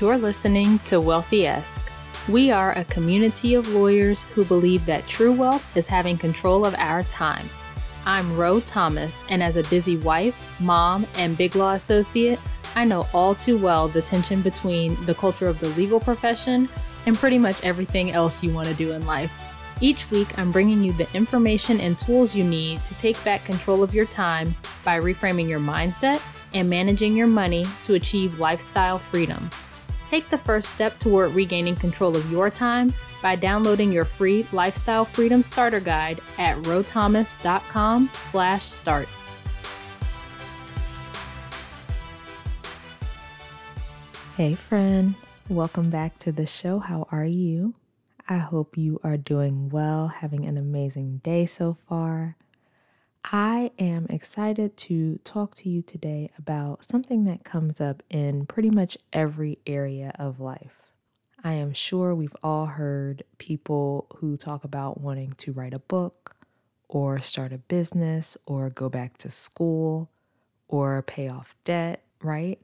You're listening to Wealthy Esque. We are a community of lawyers who believe that true wealth is having control of our time. I'm Ro Thomas, and as a busy wife, mom, and big law associate, I know all too well the tension between the culture of the legal profession and pretty much everything else you want to do in life. Each week, I'm bringing you the information and tools you need to take back control of your time by reframing your mindset and managing your money to achieve lifestyle freedom. Take the first step toward regaining control of your time by downloading your free Lifestyle Freedom Starter Guide at rothomas.com slash start. Hey friend, welcome back to the show. How are you? I hope you are doing well, having an amazing day so far. I am excited to talk to you today about something that comes up in pretty much every area of life. I am sure we've all heard people who talk about wanting to write a book, or start a business, or go back to school, or pay off debt, right?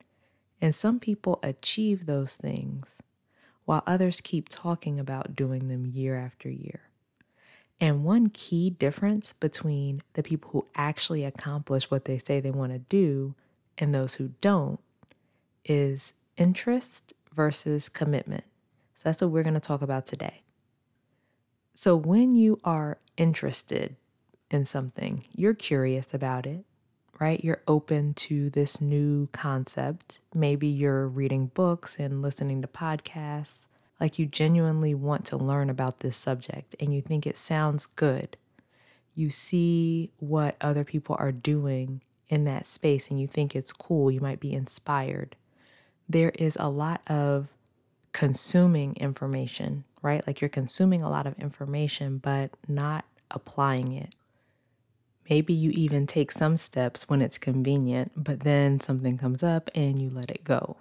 And some people achieve those things while others keep talking about doing them year after year. And one key difference between the people who actually accomplish what they say they want to do and those who don't is interest versus commitment. So that's what we're going to talk about today. So when you are interested in something, you're curious about it, right? You're open to this new concept. Maybe you're reading books and listening to podcasts like you genuinely want to learn about this subject and you think it sounds good. You see what other people are doing in that space and you think it's cool. You might be inspired. There is a lot of consuming information, right? Like you're consuming a lot of information, but not applying it. Maybe you even take some steps when it's convenient, but then something comes up and you let it go,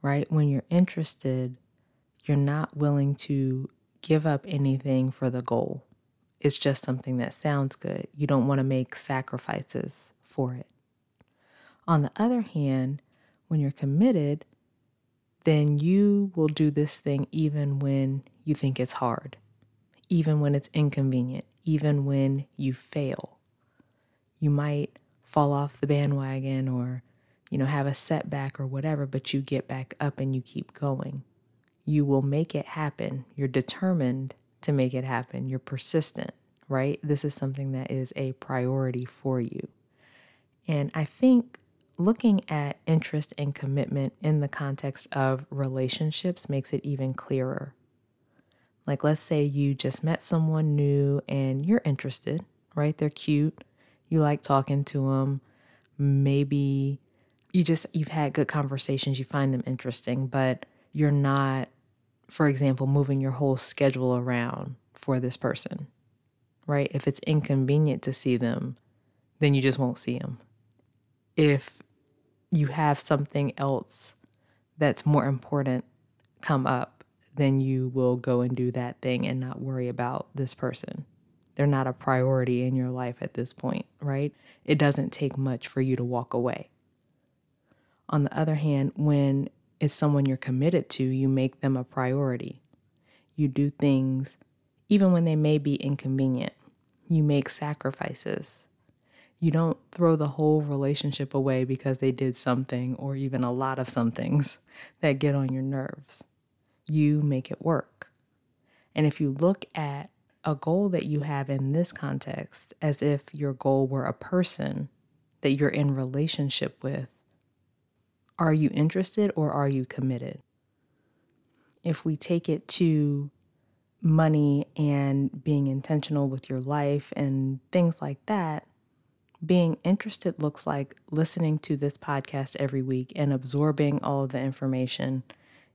right? When you're interested, you're not willing to give up anything for the goal. It's just something that sounds good. You don't want to make sacrifices for it. On the other hand, when you're committed, then you will do this thing even when you think it's hard, even when it's inconvenient, even when you fail. You might fall off the bandwagon or, you know, have a setback or whatever, but you get back up and you keep going you will make it happen. You're determined to make it happen. You're persistent, right? This is something that is a priority for you. And I think looking at interest and commitment in the context of relationships makes it even clearer. Like, let's say you just met someone new and you're interested, right? They're cute. You like talking to them. Maybe you just, you've had good conversations. You find them interesting, but you're not for example, moving your whole schedule around for this person, right? If it's inconvenient to see them, then you just won't see them. If you have something else that's more important come up, then you will go and do that thing and not worry about this person. They're not a priority in your life at this point, right? It doesn't take much for you to walk away. On the other hand, when is someone you're committed to, you make them a priority. You do things even when they may be inconvenient. You make sacrifices. You don't throw the whole relationship away because they did something or even a lot of some things that get on your nerves. You make it work. And if you look at a goal that you have in this context as if your goal were a person that you're in relationship with, are you interested or are you committed? If we take it to money and being intentional with your life and things like that, being interested looks like listening to this podcast every week and absorbing all of the information.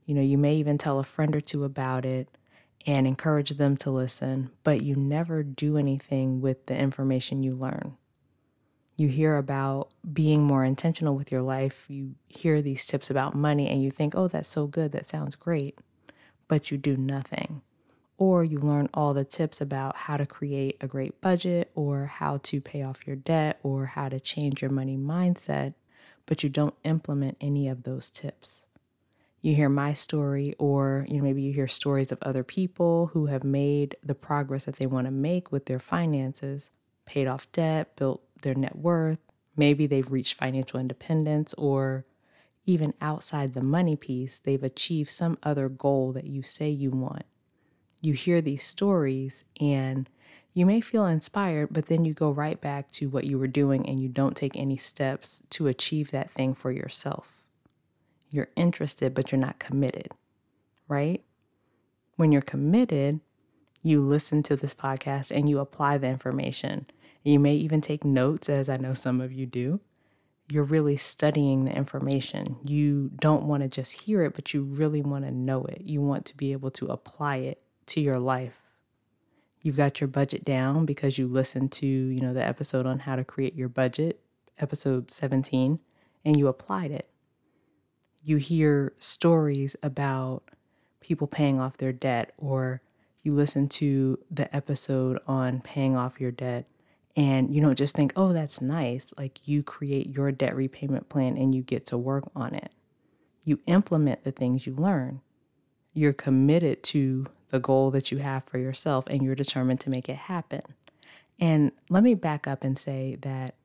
You know, you may even tell a friend or two about it and encourage them to listen, but you never do anything with the information you learn you hear about being more intentional with your life, you hear these tips about money, and you think, oh, that's so good, that sounds great, but you do nothing. Or you learn all the tips about how to create a great budget, or how to pay off your debt, or how to change your money mindset, but you don't implement any of those tips. you hear my story, or you know, maybe you hear stories of other people who have made the progress that they want to make with their finances, paid off debt, built their net worth. Maybe they've reached financial independence, or even outside the money piece, they've achieved some other goal that you say you want. You hear these stories and you may feel inspired, but then you go right back to what you were doing and you don't take any steps to achieve that thing for yourself. You're interested, but you're not committed, right? When you're committed, you listen to this podcast and you apply the information. You may even take notes, as I know some of you do. You're really studying the information. You don't want to just hear it, but you really want to know it. You want to be able to apply it to your life You've got your budget down because you listened to, you know, the episode on how to create your budget, episode 17, and you applied it. You hear stories about people paying off their debt or you listen to the episode on paying off your debt and you don't just think, oh, that's nice. Like you create your debt repayment plan and you get to work on it. You implement the things you learn. You're committed to the goal that you have for yourself and you're determined to make it happen. And let me back up and say that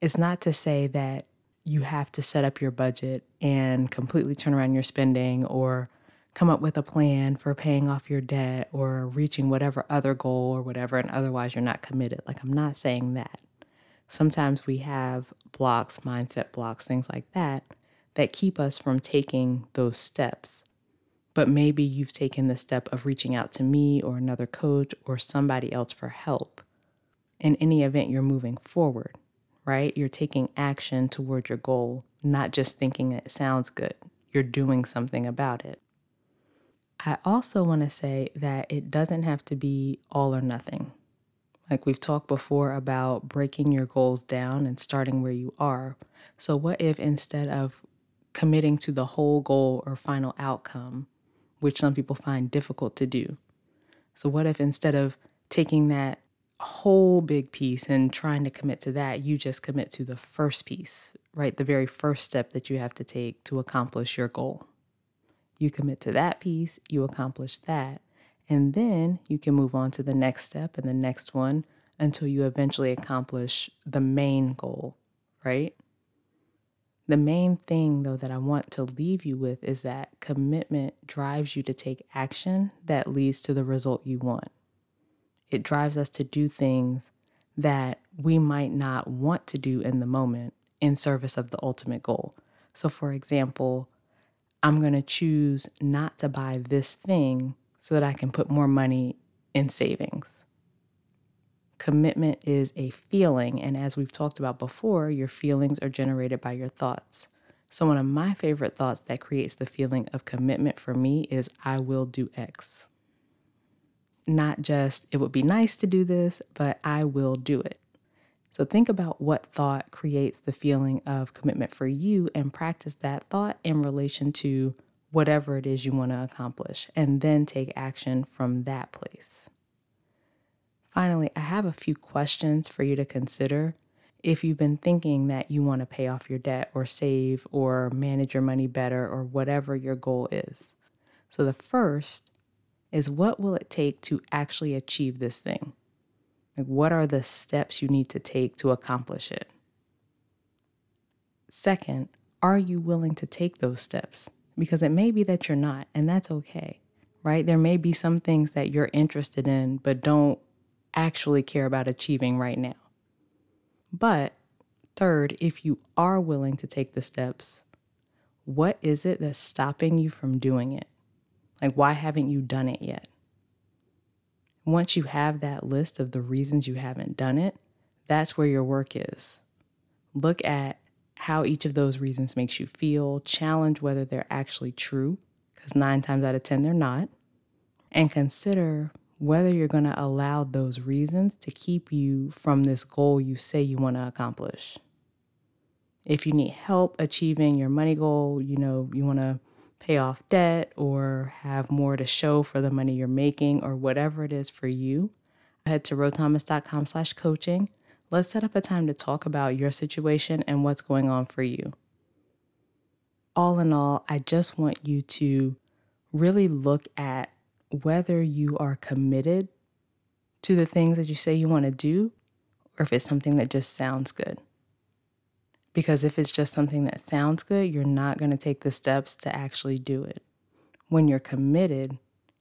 it's not to say that you have to set up your budget and completely turn around your spending or come up with a plan for paying off your debt or reaching whatever other goal or whatever, and otherwise you're not committed. Like, I'm not saying that. Sometimes we have blocks, mindset blocks, things like that, that keep us from taking those steps but maybe you've taken the step of reaching out to me or another coach or somebody else for help. In any event, you're moving forward, right? You're taking action toward your goal, not just thinking it sounds good. You're doing something about it. I also want to say that it doesn't have to be all or nothing. Like we've talked before about breaking your goals down and starting where you are. So, what if instead of committing to the whole goal or final outcome, which some people find difficult to do. So, what if instead of taking that whole big piece and trying to commit to that, you just commit to the first piece, right? The very first step that you have to take to accomplish your goal. You commit to that piece, you accomplish that, and then you can move on to the next step and the next one until you eventually accomplish the main goal, right? The main thing, though, that I want to leave you with is that commitment drives you to take action that leads to the result you want. It drives us to do things that we might not want to do in the moment in service of the ultimate goal. So, for example, I'm going to choose not to buy this thing so that I can put more money in savings. Commitment is a feeling, and as we've talked about before, your feelings are generated by your thoughts. So, one of my favorite thoughts that creates the feeling of commitment for me is I will do X. Not just it would be nice to do this, but I will do it. So, think about what thought creates the feeling of commitment for you and practice that thought in relation to whatever it is you want to accomplish, and then take action from that place. Finally, I have a few questions for you to consider if you've been thinking that you want to pay off your debt or save or manage your money better or whatever your goal is. So, the first is what will it take to actually achieve this thing? Like, what are the steps you need to take to accomplish it? Second, are you willing to take those steps? Because it may be that you're not, and that's okay, right? There may be some things that you're interested in, but don't actually care about achieving right now. But third, if you are willing to take the steps, what is it that's stopping you from doing it? Like, why haven't you done it yet? Once you have that list of the reasons you haven't done it, that's where your work is. Look at how each of those reasons makes you feel, challenge whether they're actually true, because nine times out of 10, they're not, and consider whether you're going to allow those reasons to keep you from this goal you say you want to accomplish. If you need help achieving your money goal, you know, you want to pay off debt or have more to show for the money you're making or whatever it is for you, head to rothomas.com slash coaching. Let's set up a time to talk about your situation and what's going on for you. all in all, I just want you to really look at whether you are committed to the things that you say you want to do or if it's something that just sounds good. Because if it's just something that sounds good, you're not going to take the steps to actually do it. When you're committed,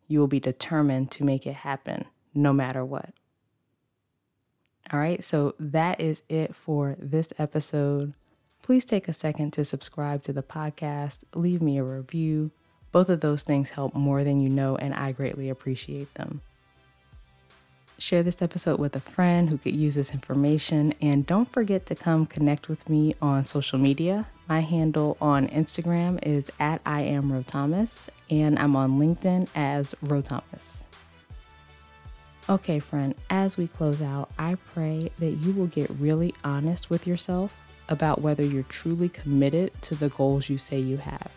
you will be determined to make it happen no matter what. All right, so that is it for this episode. Please take a second to subscribe to the podcast, leave me a review. Both of those things help more than you know, and I greatly appreciate them. Share this episode with a friend who could use this information, and don't forget to come connect with me on social media. My handle on Instagram is at I am Ro Thomas, and I'm on LinkedIn as Ro Thomas. Okay, friend, as we close out, I pray that you will get really honest with yourself about whether you're truly committed to the goals you say you have.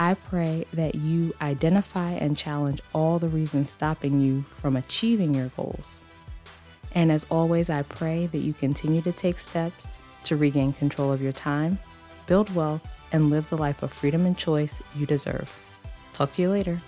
I pray that you identify and challenge all the reasons stopping you from achieving your goals. And as always, I pray that you continue to take steps to regain control of your time, build wealth, and live the life of freedom and choice you deserve. Talk to you later.